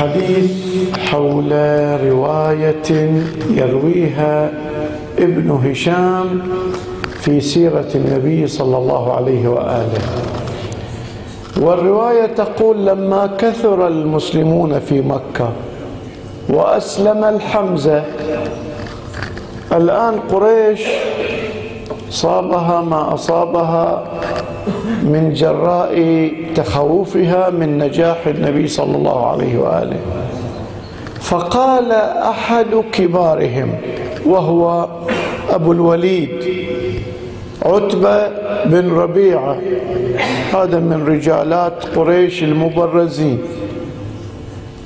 الحديث حول رواية يرويها ابن هشام في سيرة النبي صلى الله عليه وآله. والرواية تقول لما كثر المسلمون في مكة وأسلم الحمزة الآن قريش صابها ما أصابها من جراء تخوفها من نجاح النبي صلى الله عليه وآله. فقال أحد كبارهم وهو أبو الوليد عتبة بن ربيعة. هذا من رجالات قريش المبرزين.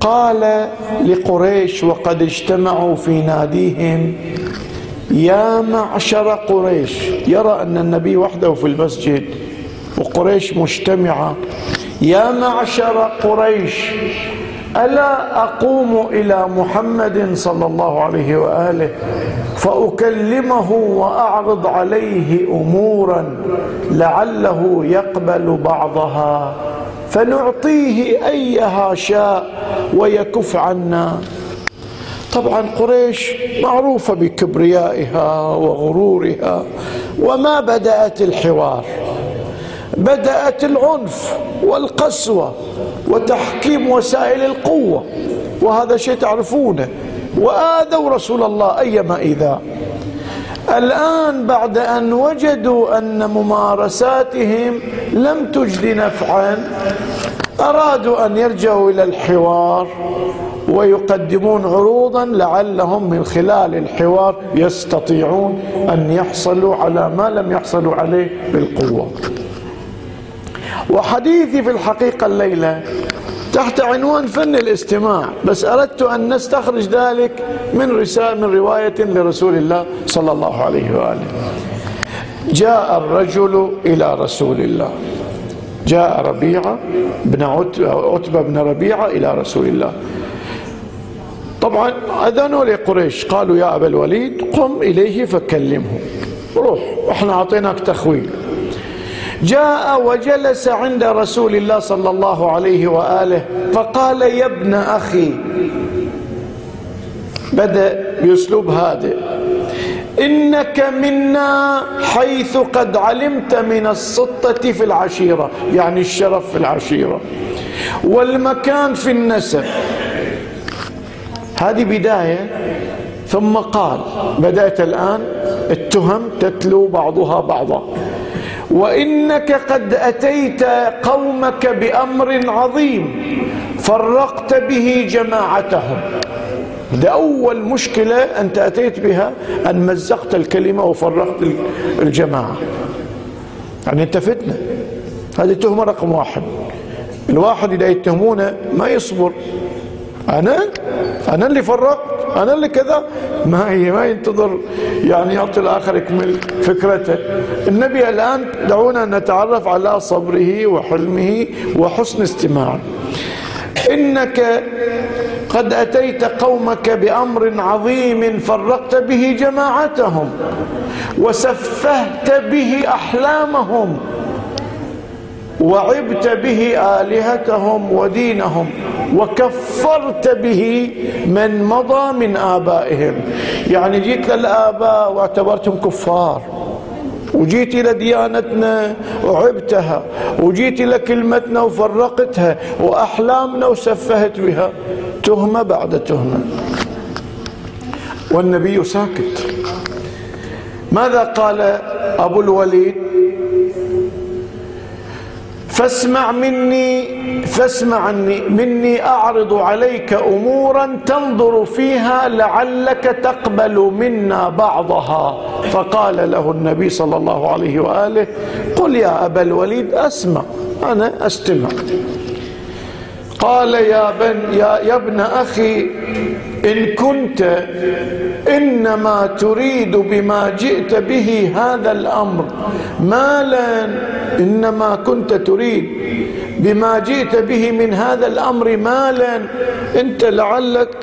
قال لقريش وقد اجتمعوا في ناديهم يا معشر قريش. يرى أن النبي وحده في المسجد. وقريش مجتمعة. يا معشر قريش ألا أقوم إلى محمد صلى الله عليه وآله فأكلمه وأعرض عليه أمورا لعله يقبل بعضها فنعطيه أيها شاء ويكف عنا. طبعا قريش معروفة بكبريائها وغرورها وما بدأت الحوار. بدأت العنف والقسوة وتحكيم وسائل القوة وهذا شيء تعرفونه. وآذوا رسول الله أيما إذا. الآن بعد أن وجدوا أن ممارساتهم لم تجد نفعا أرادوا أن يرجعوا إلى الحوار ويقدمون عروضا لعلهم من خلال الحوار يستطيعون أن يحصلوا على ما لم يحصلوا عليه بالقوة. وحديثي في الحقيقة الليلة تحت عنوان فن الاستماع بس أردت أن نستخرج ذلك من رسالة من رواية لرسول الله صلى الله عليه وآله. جاء الرجل إلى رسول الله. جاء ربيعة بن عتبة بن ربيعة إلى رسول الله. طبعا أذنوا لقريش قالوا يا أبا الوليد قم إليه فكلمه. روح إحنا أعطيناك تخويل. جاء وجلس عند رسول الله صلى الله عليه وآله فقال يا ابن أخي بدأ بأسلوب هادئ. إنك منا حيث قد علمت من السطة في العشيرة يعني الشرف في العشيرة. والمكان في النسب. هذه بداية. ثم قال بدأت الآن التهم تتلو بعضها بعضا. وإنك قد أتيت قومك بأمر عظيم فرقت به جماعتهم. ده أول مشكلة أنت أتيت بها أن مزقت الكلمة وفرقت الجماعة. يعني أنت فتنة. هذه تهمه رقم واحد. الواحد إذا يتهمونه ما يصبر. أنا؟ أنا اللي فرقت؟ أنا اللي كذا؟ ما هي ما ينتظر يعني يعطي الآخر يكمل فكرته. النبي الآن دعونا نتعرف على صبره وحلمه وحسن استماعه. إنك قد أتيت قومك بأمر عظيم فرقت به جماعتهم وسفهت به أحلامهم. وعبت به آلهتهم ودينهم وكفرت به من مضى من آبائهم. يعني جيت للآباء واعتبرتهم كفار وجيت إلى ديانتنا وعبتها وجيت إلى كلمتنا وفرقتها وأحلامنا وسفهت بها. تهمة بعد تهمة. والنبي ساكت. ماذا قال أبو الوليد؟ فاسمع مني فاسمع مني أعرض عليك امورا تنظر فيها لعلك تقبل منا بعضها. فقال له النبي صلى الله عليه وآله قل يا أبا الوليد أسمع أنا أستمع. قال يا بن يا, يا ابن أخي إن كنت إنما تريد بما جئت به هذا الأمر. مالا إنما كنت تريد بما جئت به من هذا الأمر مالا. أنت لعلك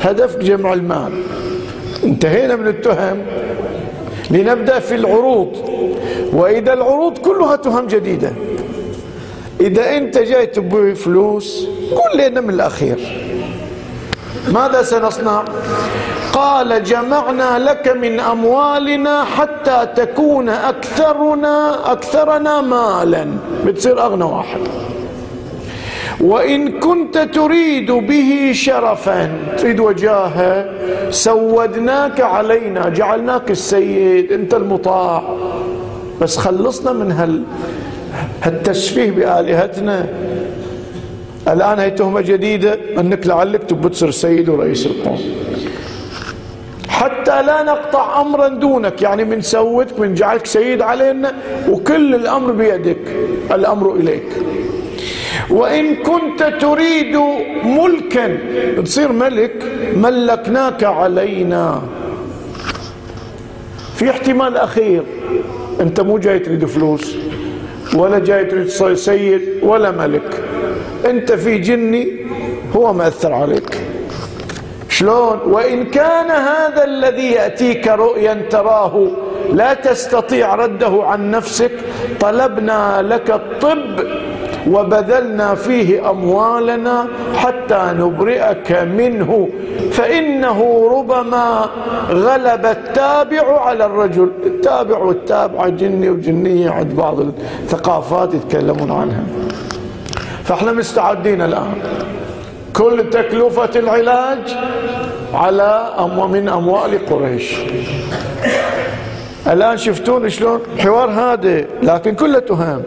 هدفك جمع المال. انتهينا من التهم. لنبدأ في العروض. وإذا العروض كلها تهم جديدة. إذا أنت جاي تبوي فلوس قل لنا من الأخير. ماذا سنصنع؟ قال جمعنا لك من أموالنا حتى تكون أكثرنا أكثرنا مالا. بتصير أغنى واحد. وإن كنت تريد به شرفا تريد وجاهه سودناك علينا جعلناك السيد أنت المطاع. بس خلصنا من هال هالتسفيه بآلهتنا. الآن هي تهمة جديدة. أنك لعلك تبى تصير سيد ورئيس القوم. حتى لا نقطع أمرا دونك. يعني من سودك من جعلك سيد علينا وكل الأمر بيدك. الأمر إليك. وإن كنت تريد ملكا تصير ملك ملكناك علينا. في احتمال أخير أنت مو جاي تريد فلوس ولا جاي تريد سيد ولا ملك. أنت في جني هو مأثر عليك. شلون؟ وإن كان هذا الذي يأتيك رؤيا تراه لا تستطيع رده عن نفسك طلبنا لك الطب وبذلنا فيه أموالنا حتى نبرئك منه. فإنه ربما غلب التابع على الرجل. التابع والتابع جني وجنية عند بعض الثقافات يتكلمون عنها. فاحنا مستعدين الآن. كل تكلفة العلاج على من أموال قريش. الآن شفتون شلون؟ حوار هادئ لكن كله تهام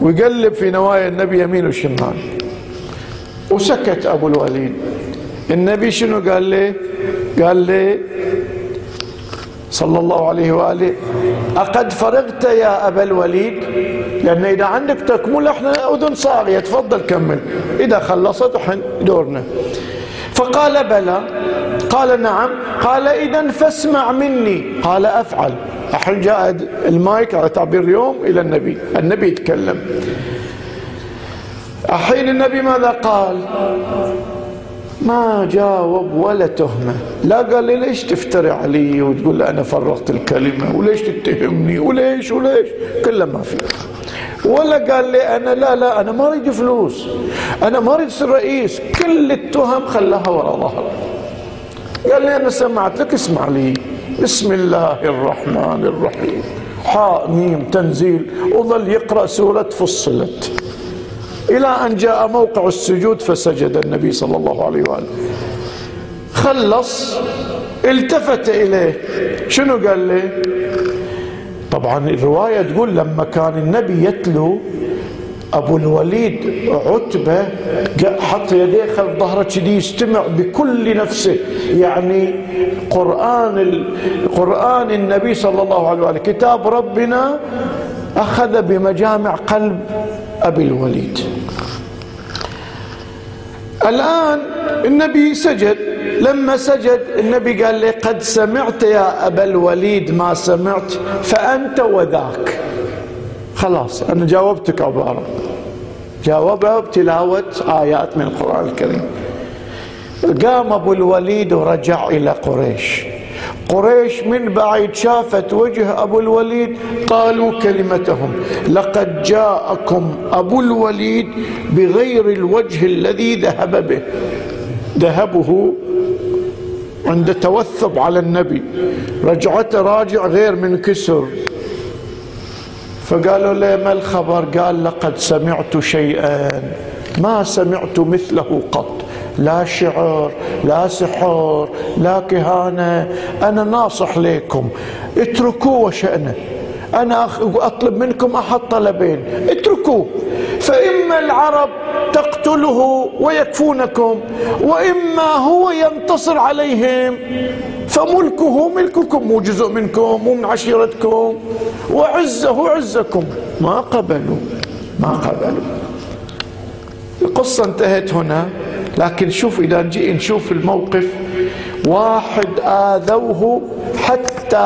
ويقلب في نوايا النبي يمين وشمال. وسكت أبو الوليد. النبي شنو قال له قال لي صلى الله عليه وآله أقد فرغت يا أبا الوليد؟ لأن إذا عندك تكمل إحنا أذن صاغية تفضل كمل. إذا خلصت إحنا دورنا. فقال بلى. قال نعم. قال إذا فاسمع مني. قال أفعل. الحين جاء المايك على تعبير اليوم إلى النبي. النبي يتكلم. الحين النبي ماذا قال؟ ما جاوب ولا تهمة. لا قال لي ليش تفتري علي وتقول أنا فرغت الكلمة وليش تتهمني وليش وليش؟ كله ما في. ولا قال لي أنا لا لا أنا ما أريد فلوس. أنا ما أريد أصير رئيس. كل التهم خلاها وراء ظهر قال لي أنا سمعت لك اسمع لي. بسم الله الرحمن الرحيم. حاء ميم تنزيل. وظل يقرأ سورة فصلت. إلى أن جاء موقع السجود فسجد النبي صلى الله عليه وآله. خلص التفت إليه. شنو قال له؟ طبعا الرواية تقول لما كان النبي يتلو أبو الوليد عتبة حط يديه خلف ظهره كذي يستمع بكل نفسه. يعني قرآن قرآن النبي صلى الله عليه وسلم كتاب ربنا أخذ بمجامع قلب أبي الوليد. الآن النبي سجد. لما سجد النبي قال لي قد سمعت يا أبا الوليد ما سمعت فأنت وذاك. خلاص أنا جاوبتك عبارة جاوبها بتلاوة آيات من القرآن الكريم. قام أبو الوليد ورجع إلى قريش. قريش من بعيد شافت وجه أبو الوليد قالوا كلمتهم لقد جاءكم أبو الوليد بغير الوجه الذي ذهب به. ذهبه عند توثب على النبي. رجعته راجع غير من كسر. فقالوا له ما الخبر؟ قال لقد سمعت شيئا ما سمعت مثله قط. لا شعر لا سحر لا كهانة. أنا ناصح لكم اتركوه وشأنه. أنا أطلب منكم أحد طلبين اتركوه. فإما العرب تقتله ويكفونكم وإما هو ينتصر عليهم. فملكه ملككم مو جزء منكم مو من عشيرتكم. وعزه عزكم. ما قبلوا ما قبلوا. القصة انتهت هنا. لكن شوف إذا نجي نشوف الموقف واحد آذوه حتى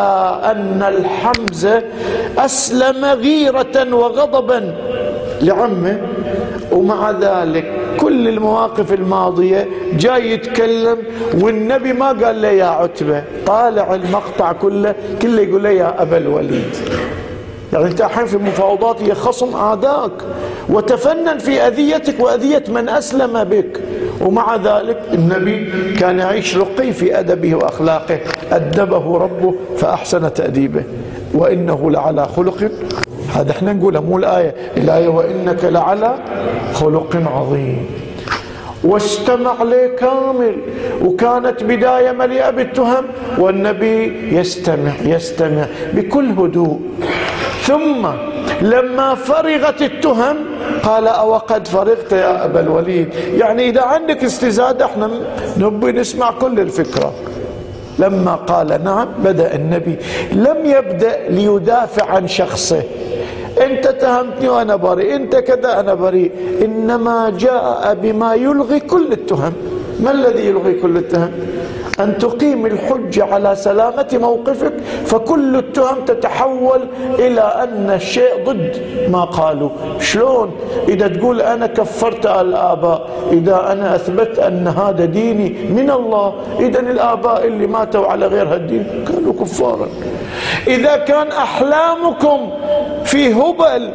أن الحمزة أسلم غيرة وغضبا لعمه ومع ذلك كل المواقف الماضية جاي يتكلم والنبي ما قال له يا عتبة طالع المقطع كله كله يقول له يا أبا الوليد. يعني أنت الحين في مفاوضات هي خصم آذاك وتفنن في أذيتك وأذية من أسلم بك. ومع ذلك النبي كان يعيش رقي في أدبه وأخلاقه. أدبه ربه فأحسن تأديبه. وإنه لعلى خلق. هذا إحنا نقولها مو الآية. الآية وإنك لعلى خلق عظيم. واستمع لي كامل وكانت بداية مليئة بالتهم. والنبي يستمع يستمع بكل هدوء. ثم لما فرغت التهم قال أو قد فرغت يا أبا الوليد. يعني إذا عندك استزادة إحنا نبي نسمع كل الفكرة. لما قال نعم بدأ النبي لم يبدأ ليدافع عن شخصه. أنت تهمتني وأنا بريء أنت كذا أنا بريء. إنما جاء بما يلغي كل التهم. ما الذي يلغي كل التهم؟ أن تقيم الحجة على سلامة موقفك فكل التهم تتحول إلى أن الشيء ضد ما قالوا. شلون؟ إذا تقول أنا كفرت الآباء إذا أنا أثبت أن هذا ديني من الله إذا الآباء اللي ماتوا على غير هالدين كانوا كفارا. إذا كان أحلامكم في هبل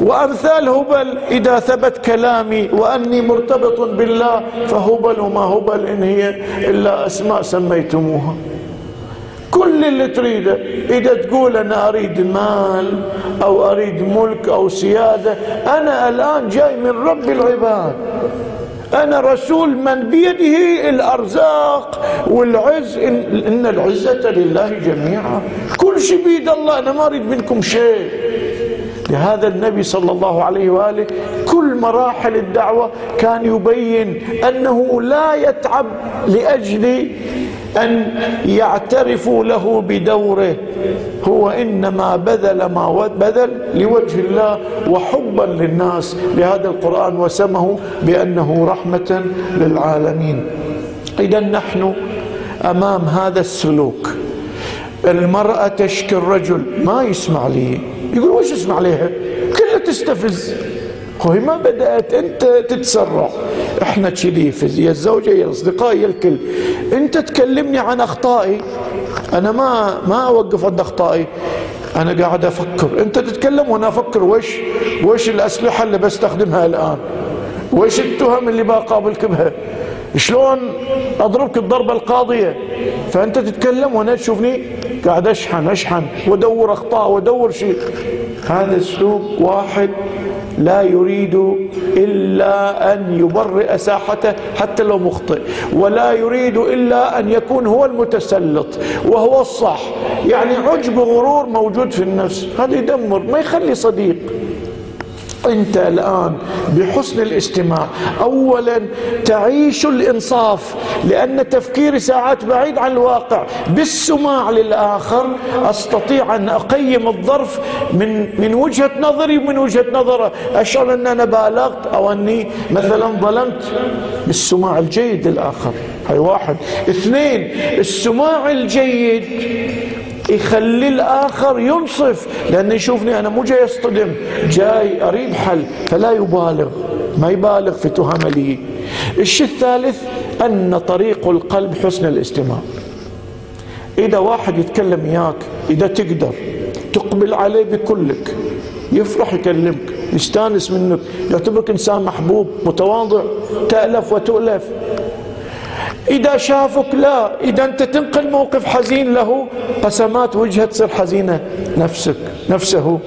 وأمثال هبل إذا ثبت كلامي وأني مرتبط بالله فهبل وما هبل إن هي إلا أسماء سميتموها. كل اللي تريده إذا تقول أنا أريد مال أو أريد ملك أو سيادة أنا الآن جاي من رب العباد. أنا رسول من بيده الأرزاق والعز إن, إن العزة لله جميعا. كل شيء بيد الله أنا ما أريد منكم شيء. لهذا النبي صلى الله عليه وآله كل مراحل الدعوة كان يبين أنه لا يتعب لأجل أن يعترفوا له بدوره. هو إنما بذل ما بذل لوجه الله وحبا للناس. لهذا القرآن وسمه بأنه رحمة للعالمين. اذا نحن أمام هذا السلوك. المرأة تشكي الرجل. ما يسمع لي. يقول وش اسمع عليها كلها تستفز. هو ما بدأت أنت تتسرع. إحنا كذي يا الزوجة يا الأصدقاء يا الكل. أنت تكلمني عن أخطائي. أنا ما ما أوقف عند أخطائي. أنا قاعد أفكر. أنت تتكلم وأنا أفكر. وش وش الأسلحة اللي بستخدمها الآن؟ وش التهم اللي بقابلك بها شلون أضربك الضربة القاضية؟ فأنت تتكلم وأنا تشوفني قاعد أشحن أشحن وأدور أخطاء وأدور شيء. هذا اسلوب واحد لا يريد إلا أن يبرئ ساحته حتى لو مخطئ ولا يريد إلا أن يكون هو المتسلط وهو الصح. يعني عجب غرور موجود في النفس. هذا يدمر ما يخلي صديق. أنت الآن بحسن الاستماع. اولا تعيش الإنصاف لأن تفكيري ساعات بعيد عن الواقع. بالسماع للآخر أستطيع أن أقيم الظرف من من وجهة نظري ومن وجهة نظرة. أشعر أن أنا بالغت أو أني مثلا ظلمت. بالسماع الجيد للآخر. هاي واحد. اثنين السماع الجيد يخلي الآخر ينصف لأنه يشوفني أنا مو جاي أصطدم جاي أريد حل فلا يبالغ ما يبالغ في تهمة لي. الشيء الثالث أن طريق القلب حسن الاستماع. إذا واحد يتكلم إياك إذا تقدر تقبل عليه بكلك يفرح يكلمك يستانس منك يعتبرك إنسان محبوب متواضع تألف وتؤلف. إذا شافك لا إذا أنت تنقل موقف حزين له قسمات وجهه تصير حزينة. نفسك نفسه.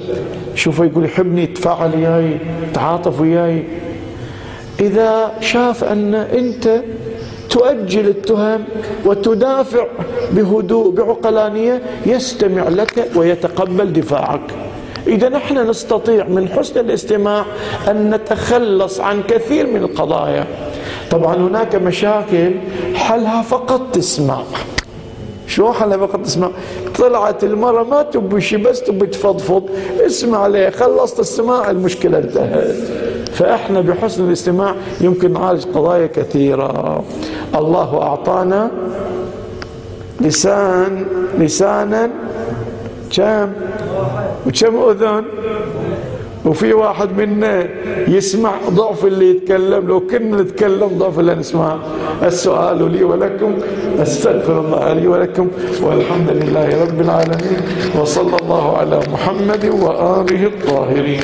شوفه يقول يحبني يتفاعل وياي تعاطف وياي. إذا شاف أن أنت تؤجل التهم وتدافع بهدوء بعقلانية يستمع لك ويتقبل دفاعك. إذا نحن نستطيع من حسن الاستماع أن نتخلص عن كثير من القضايا. طبعا هناك مشاكل حلها فقط تسمع. شو حلها فقط تسمع؟ طلعت المرة ما تبي شي بس تبي تفضفض. اسمع ليه؟ خلصت السماع المشكلة انتهت. فإحنا بحسن الاستماع يمكن نعالج قضايا كثيرة. الله أعطانا لسان لسانا كم؟ وكم أذن؟ وفي واحد منا يسمع ضعف اللي يتكلم لو كنا نتكلم ضعف اللي نسمع. السؤال لي ولكم أستغفر الله لي ولكم والحمد لله رب العالمين وصلى الله على محمد وآله الطاهرين.